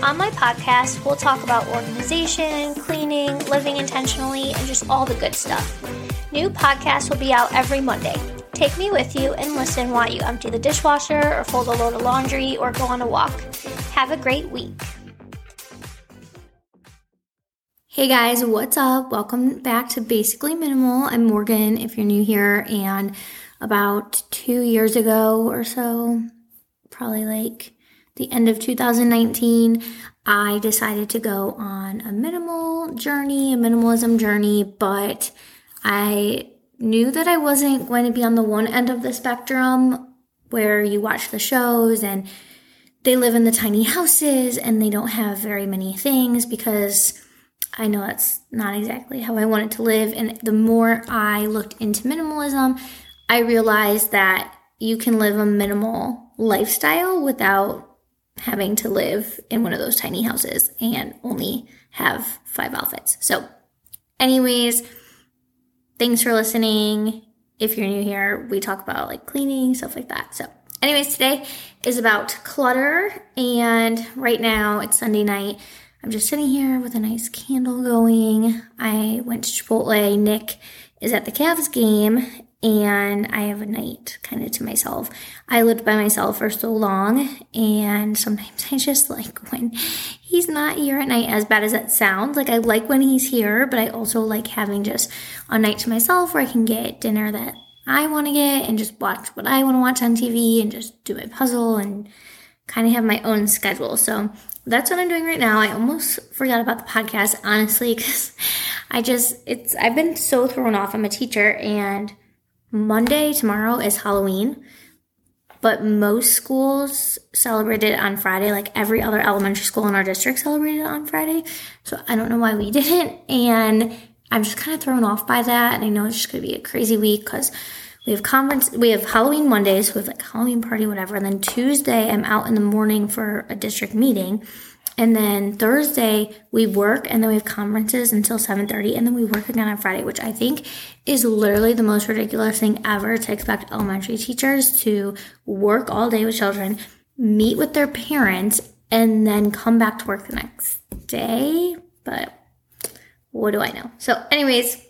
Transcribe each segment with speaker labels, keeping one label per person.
Speaker 1: On my podcast, we'll talk about organization, cleaning, living intentionally, and just all the good stuff. New podcasts will be out every Monday. Take me with you and listen while you empty the dishwasher or fold a load of laundry or go on a walk. Have a great week. Hey guys, what's up? Welcome back to Basically Minimal. I'm Morgan if you're new here, and about two years ago or so, probably like the end of 2019, I decided to go on a minimal journey, a minimalism journey, but I knew that I wasn't going to be on the one end of the spectrum where you watch the shows and they live in the tiny houses and they don't have very many things because I know that's not exactly how I wanted to live. And the more I looked into minimalism, I realized that you can live a minimal lifestyle without having to live in one of those tiny houses and only have five outfits. So, anyways, thanks for listening. If you're new here, we talk about like cleaning, stuff like that. So, anyways, today is about clutter. And right now it's Sunday night. I'm just sitting here with a nice candle going. I went to Chipotle. Nick is at the Cavs game and I have a night kind of to myself. I lived by myself for so long, and sometimes I just like when he's not here at night, as bad as that sounds. Like, I like when he's here, but I also like having just a night to myself where I can get dinner that I want to get and just watch what I want to watch on TV and just do my puzzle and kind of have my own schedule. So, that's what I'm doing right now. I almost forgot about the podcast, honestly, because I just, it's, I've been so thrown off. I'm a teacher and Monday, tomorrow is Halloween, but most schools celebrated on Friday, like every other elementary school in our district celebrated on Friday. So I don't know why we didn't. And I'm just kind of thrown off by that. And I know it's just going to be a crazy week because we have conference, we have Halloween Mondays, so we have like Halloween party, whatever. And then Tuesday, I'm out in the morning for a district meeting. And then Thursday we work and then we have conferences until 7:30 and then we work again on Friday, which I think is literally the most ridiculous thing ever to expect elementary teachers to work all day with children, meet with their parents and then come back to work the next day. But what do I know? So anyways,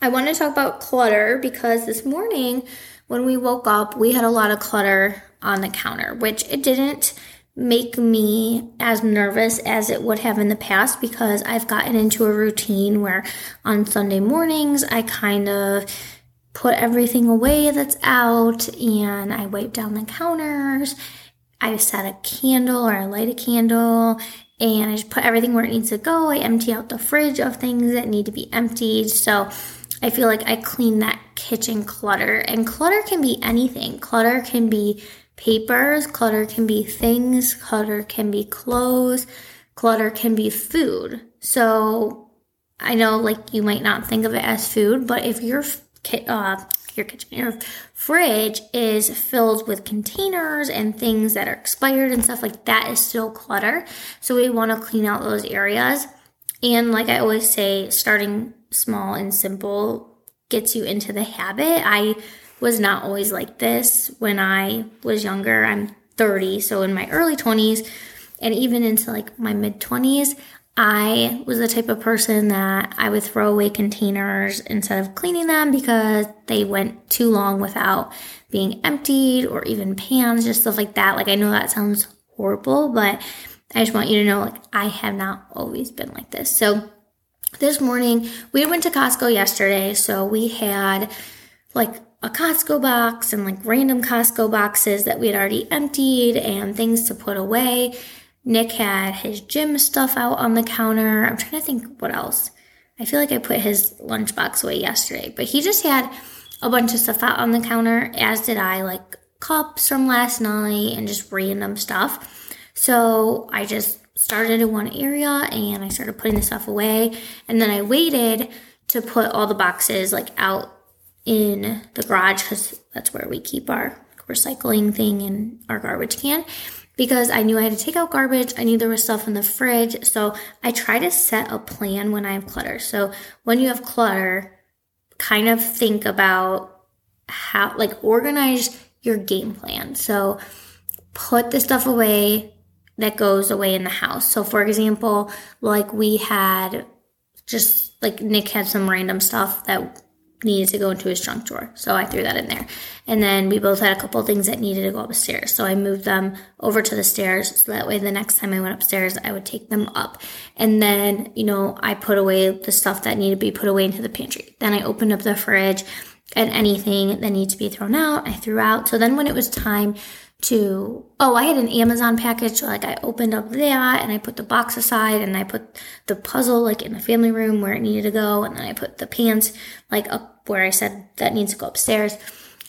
Speaker 1: I want to talk about clutter because this morning when we woke up, we had a lot of clutter on the counter, which it didn't make me as nervous as it would have in the past because I've gotten into a routine where on Sunday mornings I kind of put everything away that's out and I wipe down the counters. I set a candle or I light a candle and I just put everything where it needs to go. I empty out the fridge of things that need to be emptied. So I feel like I clean that kitchen clutter. And clutter can be anything. Clutter can be papers, clutter can be things, clutter can be clothes, clutter can be food. So I know like you might not think of it as food, but if your uh, your kitchen, your fridge is filled with containers and things that are expired and stuff like that is still clutter. So we want to clean out those areas. And like I always say, starting small and simple gets you into the habit. I was not always like this when I was younger. I'm 30, so in my early 20s and even into like my mid 20s, I was the type of person that I would throw away containers instead of cleaning them because they went too long without being emptied or even pans, just stuff like that. Like I know that sounds horrible, but I just want you to know like I have not always been like this. So this morning we went to Costco yesterday, so we had like a Costco box and like random Costco boxes that we had already emptied and things to put away. Nick had his gym stuff out on the counter. I'm trying to think what else. I feel like I put his lunchbox away yesterday, but he just had a bunch of stuff out on the counter, as did I, like cups from last night and just random stuff. So I just started in one area and I started putting the stuff away. And then I waited to put all the boxes like out in the garage because that's where we keep our recycling thing and our garbage can because I knew I had to take out garbage. I knew there was stuff in the fridge. So I try to set a plan when I have clutter. So when you have clutter, kind of think about how, like, organize your game plan. So put the stuff away that goes away in the house. So for example, like we had just like Nick had some random stuff that needed to go into his trunk drawer. So I threw that in there. And then we both had a couple things that needed to go upstairs. So I moved them over to the stairs so that way the next time I went upstairs, I would take them up. And then, you know, I put away the stuff that needed to be put away into the pantry. Then I opened up the fridge and anything that needed to be thrown out, I threw out. So then when it was time to oh i had an amazon package like i opened up that and i put the box aside and i put the puzzle like in the family room where it needed to go and then i put the pants like up where i said that needs to go upstairs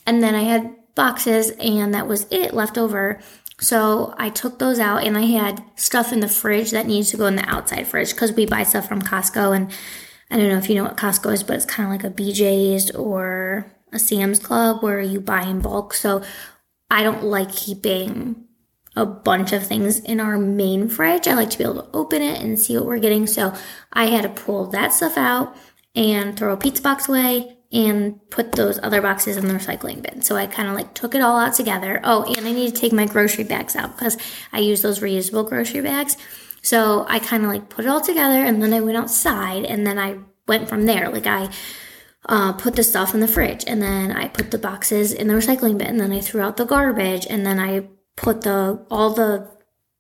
Speaker 1: and then i had boxes and that was it left over so i took those out and i had stuff in the fridge that needs to go in the outside fridge because we buy stuff from costco and i don't know if you know what costco is but it's kind of like a bj's or a sam's club where you buy in bulk so I don't like keeping a bunch of things in our main fridge. I like to be able to open it and see what we're getting. So I had to pull that stuff out and throw a pizza box away and put those other boxes in the recycling bin. So I kind of like took it all out together. Oh, and I need to take my grocery bags out because I use those reusable grocery bags. So I kind of like put it all together and then I went outside and then I went from there. Like I uh, put the stuff in the fridge and then I put the boxes in the recycling bin and then I threw out the garbage and then I put the all the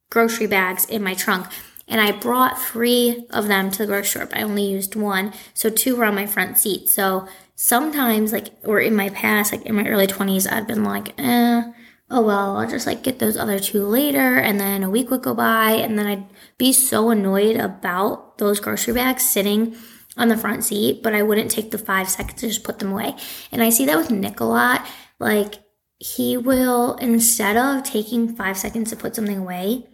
Speaker 1: grocery bags in my trunk and I brought three of them to the grocery store, but I only used one. So two were on my front seat. So sometimes like or in my past, like in my early twenties, I'd been like, eh, oh well, I'll just like get those other two later and then a week would go by and then I'd be so annoyed about those grocery bags sitting on the front seat, but I wouldn't take the five seconds to just put them away. And I see that with Nick a lot. Like, he will, instead of taking five seconds to put something away,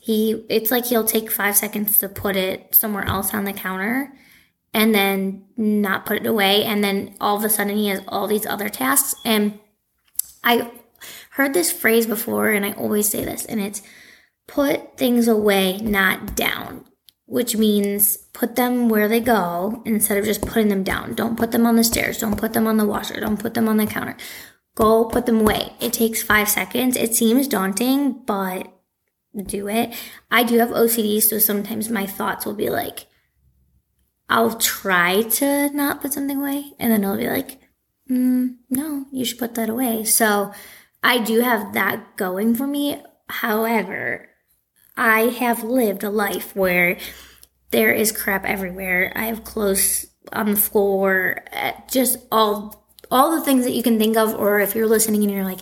Speaker 1: he, it's like he'll take five seconds to put it somewhere else on the counter and then not put it away. And then all of a sudden he has all these other tasks. And I heard this phrase before and I always say this, and it's put things away, not down which means put them where they go instead of just putting them down. Don't put them on the stairs. Don't put them on the washer. Don't put them on the counter. Go put them away. It takes five seconds. It seems daunting, but do it. I do have OCD, so sometimes my thoughts will be like, I'll try to not put something away, and then I'll be like, mm, no, you should put that away. So I do have that going for me. However, I have lived a life where there is crap everywhere. I have clothes on the floor, eh, just all all the things that you can think of. Or if you're listening and you're like,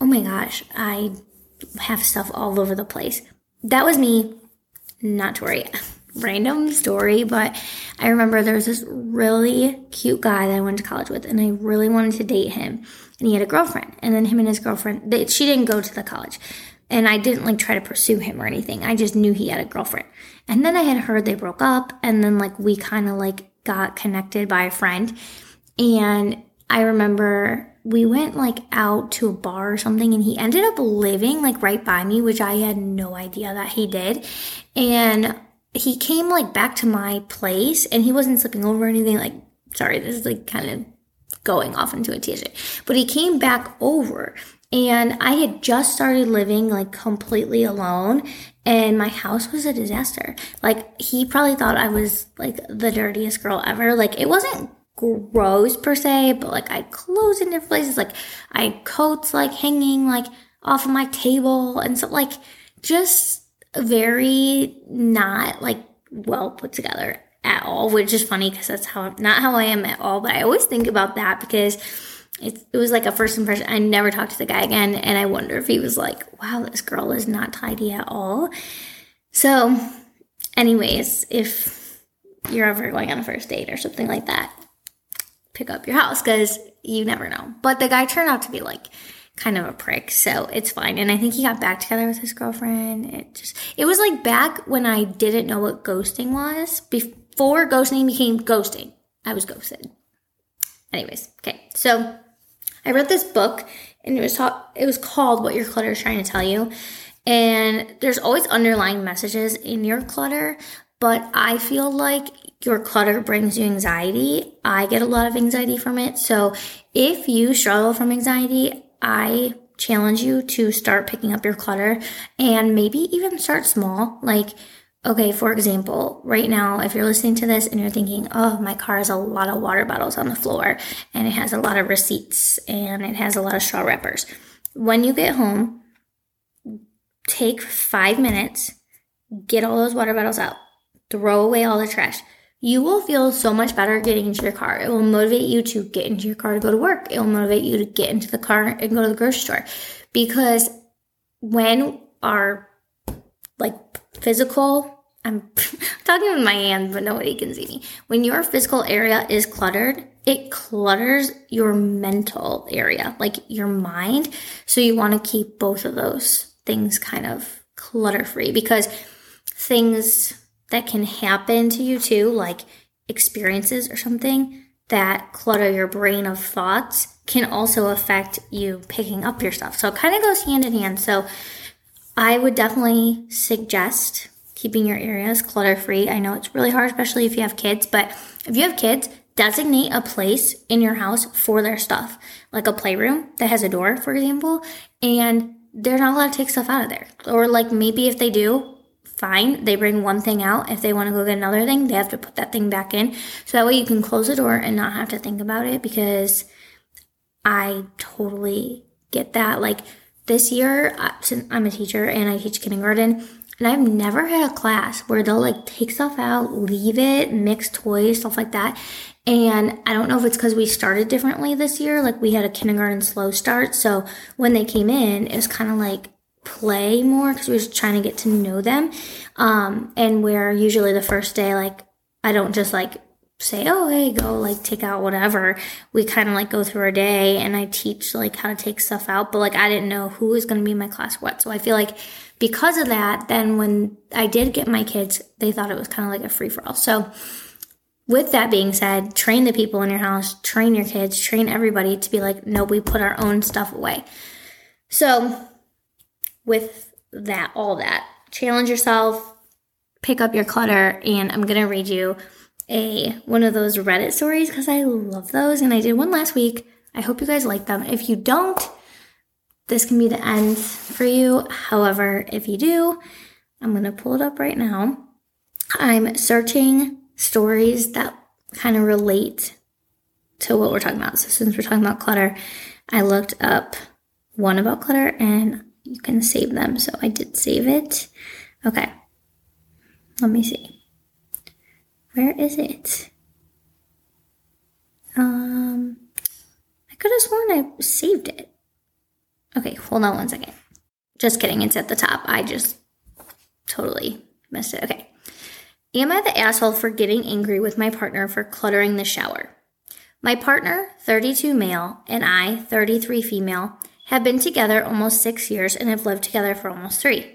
Speaker 1: "Oh my gosh, I have stuff all over the place." That was me. Not to worry. Random story, but I remember there was this really cute guy that I went to college with, and I really wanted to date him. And he had a girlfriend, and then him and his girlfriend, they, she didn't go to the college and I didn't like try to pursue him or anything. I just knew he had a girlfriend. And then I had heard they broke up and then like we kind of like got connected by a friend. And I remember we went like out to a bar or something and he ended up living like right by me, which I had no idea that he did. And he came like back to my place and he wasn't sleeping over anything like sorry, this is like kind of going off into a tangent. But he came back over and I had just started living like completely alone and my house was a disaster. Like he probably thought I was like the dirtiest girl ever. Like it wasn't gross per se, but like I clothes in different places. Like I had coats like hanging like off of my table and so like just very not like well put together at all, which is funny because that's how not how I am at all. But I always think about that because it, it was like a first impression. I never talked to the guy again, and I wonder if he was like, wow, this girl is not tidy at all. So, anyways, if you're ever going on a first date or something like that, pick up your house because you never know. But the guy turned out to be like kind of a prick, so it's fine. And I think he got back together with his girlfriend. It just, it was like back when I didn't know what ghosting was. Before ghosting became ghosting, I was ghosted. Anyways, okay, so I read this book and it was ta- it was called What Your Clutter is Trying to Tell You. And there's always underlying messages in your clutter, but I feel like your clutter brings you anxiety. I get a lot of anxiety from it. So if you struggle from anxiety, I challenge you to start picking up your clutter and maybe even start small. Like, okay, for example, right now, if you're listening to this and you're thinking, oh, my car has a lot of water bottles on the floor and it has a lot of receipts and it has a lot of straw wrappers. When you get home, take five minutes, get all those water bottles out, throw away all the trash you will feel so much better getting into your car. It will motivate you to get into your car to go to work. It will motivate you to get into the car and go to the grocery store. Because when our like physical, I'm talking with my hands, but nobody can see me. When your physical area is cluttered, it clutters your mental area, like your mind. So you want to keep both of those things kind of clutter free because things that can happen to you too, like experiences or something that clutter your brain of thoughts can also affect you picking up your stuff. So it kind of goes hand in hand. So I would definitely suggest keeping your areas clutter free. I know it's really hard, especially if you have kids, but if you have kids, designate a place in your house for their stuff, like a playroom that has a door, for example, and they're not allowed to take stuff out of there. Or like maybe if they do, fine. They bring one thing out. If they want to go get another thing, they have to put that thing back in. So that way you can close the door and not have to think about it because I totally get that. Like this year, I'm a teacher and I teach kindergarten. And I've never had a class where they'll like take stuff out, leave it, mix toys, stuff like that. And I don't know if it's because we started differently this year. Like we had a kindergarten slow start. So when they came in, it was kind of like, play more because we were trying to get to know them. Um, and where usually the first day, like, I don't just like say, oh, hey, go like take out whatever. We kind of like go through our day and I teach like how to take stuff out, but like I didn't know who was going to be in my class what. So I feel like because of that, then when I did get my kids, they thought it was kind of like a free for all. So with that being said, train the people in your house, train your kids, train everybody to be like, no, we put our own stuff away. So with that, all that. Challenge yourself, pick up your clutter, and I'm gonna read you a one of those Reddit stories because I love those, and I did one last week. I hope you guys like them. If you don't, this can be the end for you. However, if you do, I'm gonna pull it up right now. I'm searching stories that kind of relate to what we're talking about. So since we're talking about clutter, I looked up one about clutter and you can save them. So I did save it. Okay. Let me see. Where is it? Um, I could have sworn I saved it. Okay, hold on one second. Just kidding, it's at the top. I just totally missed it. Okay. Am I the asshole for getting angry with my partner for cluttering the shower? My partner, 32 male, and I, 33 female, have been together almost six years and have lived together for almost three.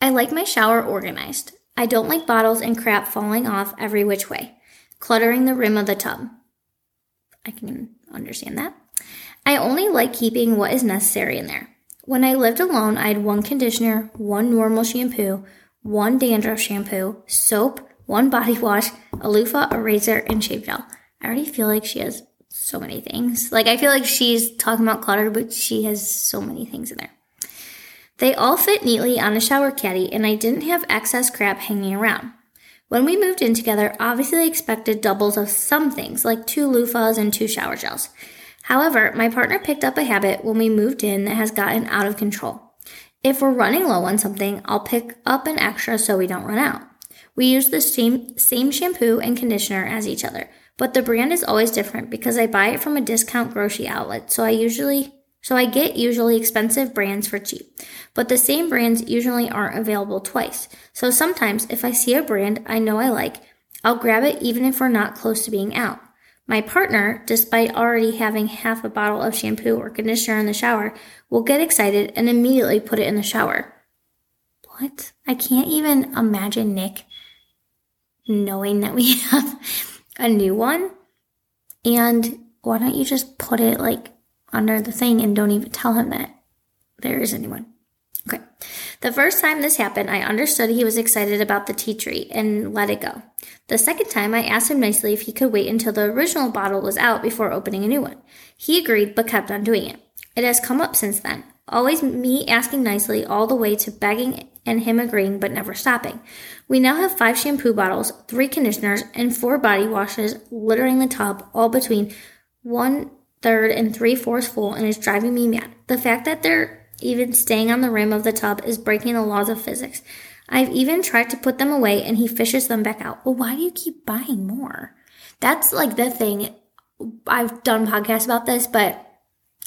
Speaker 1: I like my shower organized. I don't like bottles and crap falling off every which way, cluttering the rim of the tub. I can understand that. I only like keeping what is necessary in there. When I lived alone, I had one conditioner, one normal shampoo, one dandruff shampoo, soap, one body wash, a loofah, a razor, and shave gel. I already feel like she has so many things. Like I feel like she's talking about clutter, but she has so many things in there. They all fit neatly on a shower caddy, and I didn't have excess crap hanging around. When we moved in together, obviously I expected doubles of some things, like two loofahs and two shower gels. However, my partner picked up a habit when we moved in that has gotten out of control. If we're running low on something, I'll pick up an extra so we don't run out. We use the same, same shampoo and conditioner as each other, but the brand is always different because I buy it from a discount grocery outlet. So I usually so I get usually expensive brands for cheap. But the same brands usually aren't available twice. So sometimes if I see a brand I know I like, I'll grab it even if we're not close to being out. My partner, despite already having half a bottle of shampoo or conditioner in the shower, will get excited and immediately put it in the shower. What? I can't even imagine Nick knowing that we have a new one. And why don't you just put it like under the thing and don't even tell him that there is anyone? Okay. The first time this happened, I understood he was excited about the tea tree and let it go. The second time, I asked him nicely if he could wait until the original bottle was out before opening a new one. He agreed, but kept on doing it. It has come up since then. Always me asking nicely all the way to begging and him agreeing but never stopping. We now have five shampoo bottles, three conditioners, and four body washes littering the tub, all between one third and three fourths full, and it's driving me mad. The fact that they're even staying on the rim of the tub is breaking the laws of physics. I've even tried to put them away and he fishes them back out. Well, why do you keep buying more? That's like the thing. I've done podcasts about this, but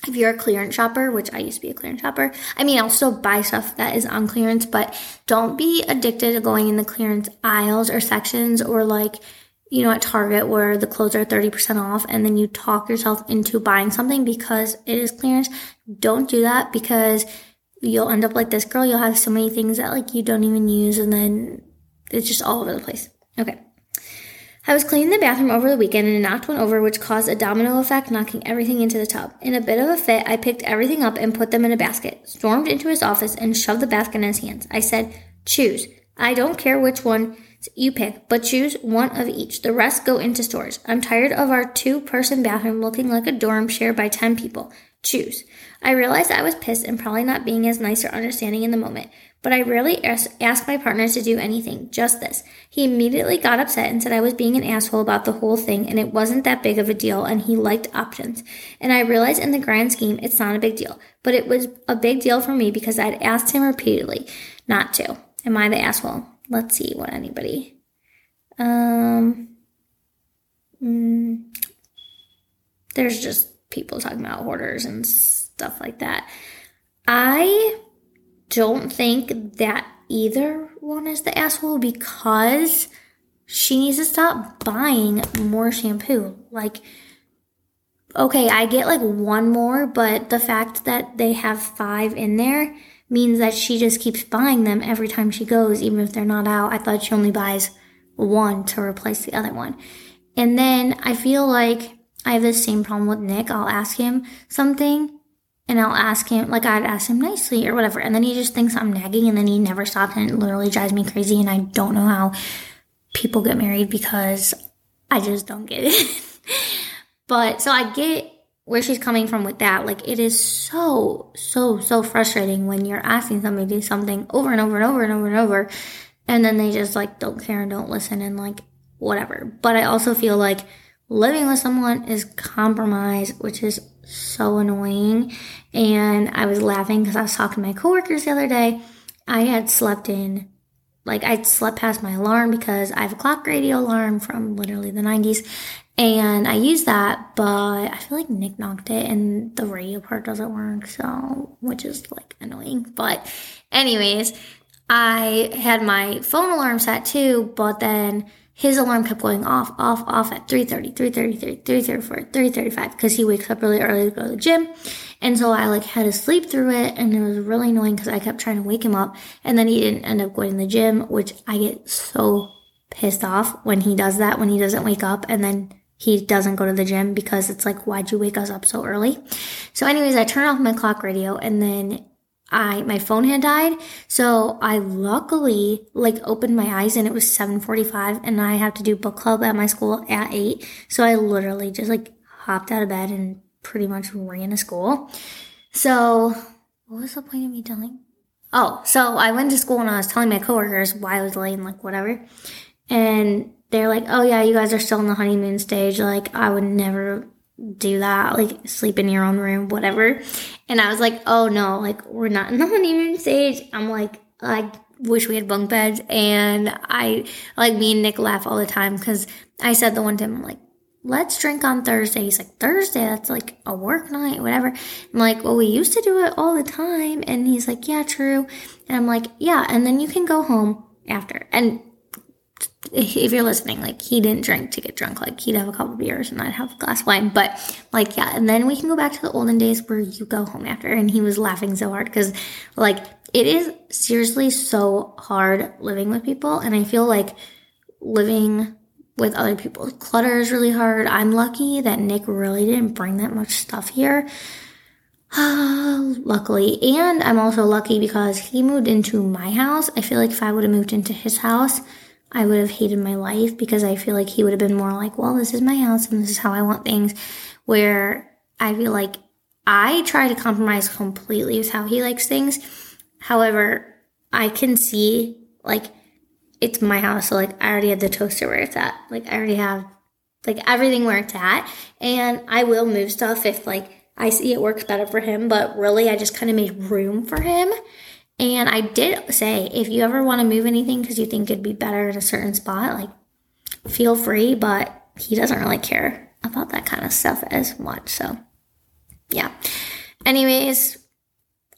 Speaker 1: if you're a clearance shopper, which I used to be a clearance shopper, I mean, I'll still buy stuff that is on clearance, but don't be addicted to going in the clearance aisles or sections or like, you know, at Target where the clothes are 30% off and then you talk yourself into buying something because it is clearance. Don't do that because you'll end up like this girl. You'll have so many things that like you don't even use and then it's just all over the place. Okay. I was cleaning the bathroom over the weekend and knocked one over, which caused a domino effect, knocking everything into the tub. In a bit of a fit, I picked everything up and put them in a basket, stormed into his office, and shoved the basket in his hands. I said, Choose. I don't care which one you pick, but choose one of each. The rest go into storage. I'm tired of our two person bathroom looking like a dorm shared by 10 people. Choose. I realized I was pissed and probably not being as nice or understanding in the moment, but I rarely ask my partner to do anything, just this. He immediately got upset and said I was being an asshole about the whole thing and it wasn't that big of a deal and he liked options. And I realized in the grand scheme it's not a big deal, but it was a big deal for me because I'd asked him repeatedly not to. Am I the asshole? let's see what anybody. Um, mm, there's just people talking about hoarders and stuff like that. I don't think that either one is the asshole because she needs to stop buying more shampoo. Like, okay, I get like one more, but the fact that they have five in there means that she just keeps buying them every time she goes, even if they're not out. I thought she only buys one to replace the other one. And then I feel like I have the same problem with Nick. I'll ask him something and I'll ask him, like I'd ask him nicely or whatever. And then he just thinks I'm nagging and then he never stops and it literally drives me crazy. And I don't know how people get married because I just don't get it. but so I get where she's coming from with that. Like it is so, so, so frustrating when you're asking somebody to do something over and over and over and over and over. And then they just like don't care and don't listen and like whatever. But I also feel like living with someone is compromise, which is so annoying. And I was laughing because I was talking to my coworkers the other day. I had slept in like I slept past my alarm because I have a clock radio alarm from literally the 90s and I use that, but I feel like Nick knocked it and the radio part doesn't work, so, which is like annoying. But, anyways, I had my phone alarm set too, but then his alarm kept going off, off, off at 3.30, 3.33, 3.34, 3.35 because he wakes up really early to go to the gym. And so I like had to sleep through it and it was really annoying because I kept trying to wake him up and then he didn't end up going to the gym, which I get so pissed off when he does that, when he doesn't wake up and then he doesn't go to the gym because it's like, why'd you wake us up so early? So anyways, I turn off my clock radio and then I, my phone had died. So I luckily like opened my eyes and it was 745 and I have to do book club at my school at eight. So I literally just like hopped out of bed and pretty much ran to school. So what was the point of me telling? Oh, so I went to school and I was telling my coworkers why I was late and like whatever. And they're like, oh yeah, you guys are still in the honeymoon stage. Like, I would never do that, like sleep in your own room, whatever. And I was like, oh no, like we're not in the honeymoon stage. I'm like, I wish we had bunk beds. And I, like me and Nick laugh all the time because I said the one time, I'm like, let's drink on Thursday. He's like, Thursday? That's like a work night, whatever. I'm like, well, we used to do it all the time. And he's like, yeah, true. And I'm like, yeah. And then you can go home after. And if you're listening, like he didn't drink to get drunk. Like he'd have a couple beers and I'd have a glass of wine. But like, yeah. And then we can go back to the olden days where you go home after and he was laughing so hard because like it is seriously so hard living with people. And I feel like living with other people, clutter is really hard. I'm lucky that Nick really didn't bring that much stuff here. luckily. And I'm also lucky because he moved into my house. I feel like if I would have moved into his house, I would have hated my life because I feel like he would have been more like, well, this is my house and this is how I want things. Where I feel like I try to compromise completely with how he likes things. However, I can see like it's my house. So like I already have the toaster where it's at. Like I already have like everything where it's at. And I will move stuff if like I see it works better for him. But really, I just kind of made room for him and I did say, if you ever want to move anything because you think it'd be better at a certain spot, like feel free, but he doesn't really care about that kind of stuff as much. So, yeah. Anyways,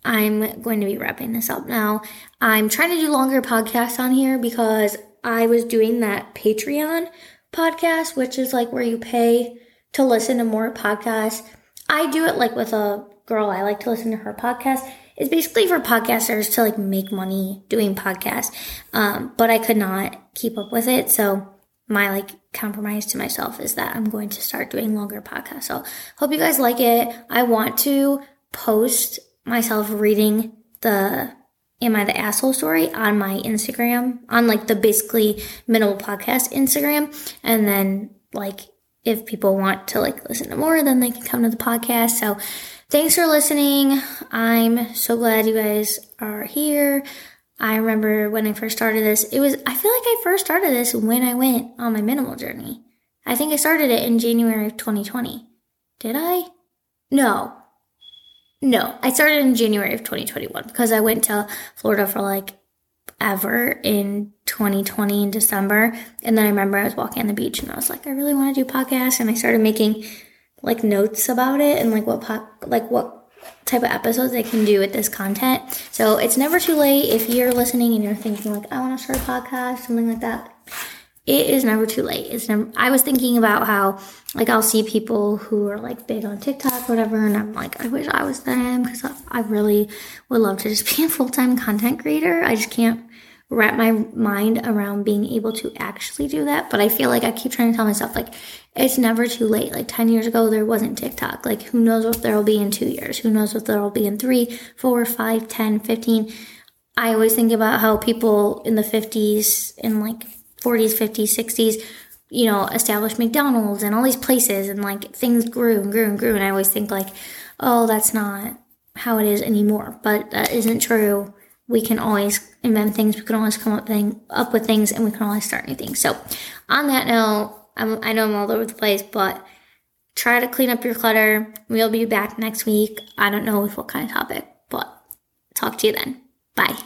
Speaker 1: I'm going to be wrapping this up now. I'm trying to do longer podcasts on here because I was doing that Patreon podcast, which is like where you pay to listen to more podcasts. I do it like with a girl. I like to listen to her podcast it's basically for podcasters to like make money doing podcasts. Um, but I could not keep up with it. So my like compromise to myself is that I'm going to start doing longer podcasts. So hope you guys like it. I want to post myself reading the Am I the Asshole story on my Instagram, on like the basically minimal podcast Instagram. And then like if people want to like listen to more, then they can come to the podcast. So Thanks for listening. I'm so glad you guys are here. I remember when I first started this, it was, I feel like I first started this when I went on my minimal journey. I think I started it in January of 2020. Did I? No. No, I started in January of 2021 because I went to Florida for like ever in 2020 in December. And then I remember I was walking on the beach and I was like, I really want to do podcasts. And I started making like notes about it and like what po- like what type of episodes I can do with this content. So it's never too late if you're listening and you're thinking like I want to start a podcast, something like that. It is never too late. It's never. I was thinking about how like I'll see people who are like big on TikTok, whatever, and I'm like, I wish I was them because I really would love to just be a full time content creator. I just can't wrap my mind around being able to actually do that. But I feel like I keep trying to tell myself, like, it's never too late. Like 10 years ago, there wasn't TikTok. Like, who knows what there'll be in two years? Who knows what there'll be in three, four, five, 10, 15? I always think about how people in the 50s, in like 40s, 50s, 60s, you know, established McDonald's and all these places and like things grew and grew and grew. And I always think like, oh, that's not how it is anymore. But that isn't true we can always invent things, we can always come up, thing, up with things, and we can always start new things. So, on that note, I'm, I know I'm all over the place, but try to clean up your clutter. We'll be back next week. I don't know with what kind of topic, but talk to you then. Bye.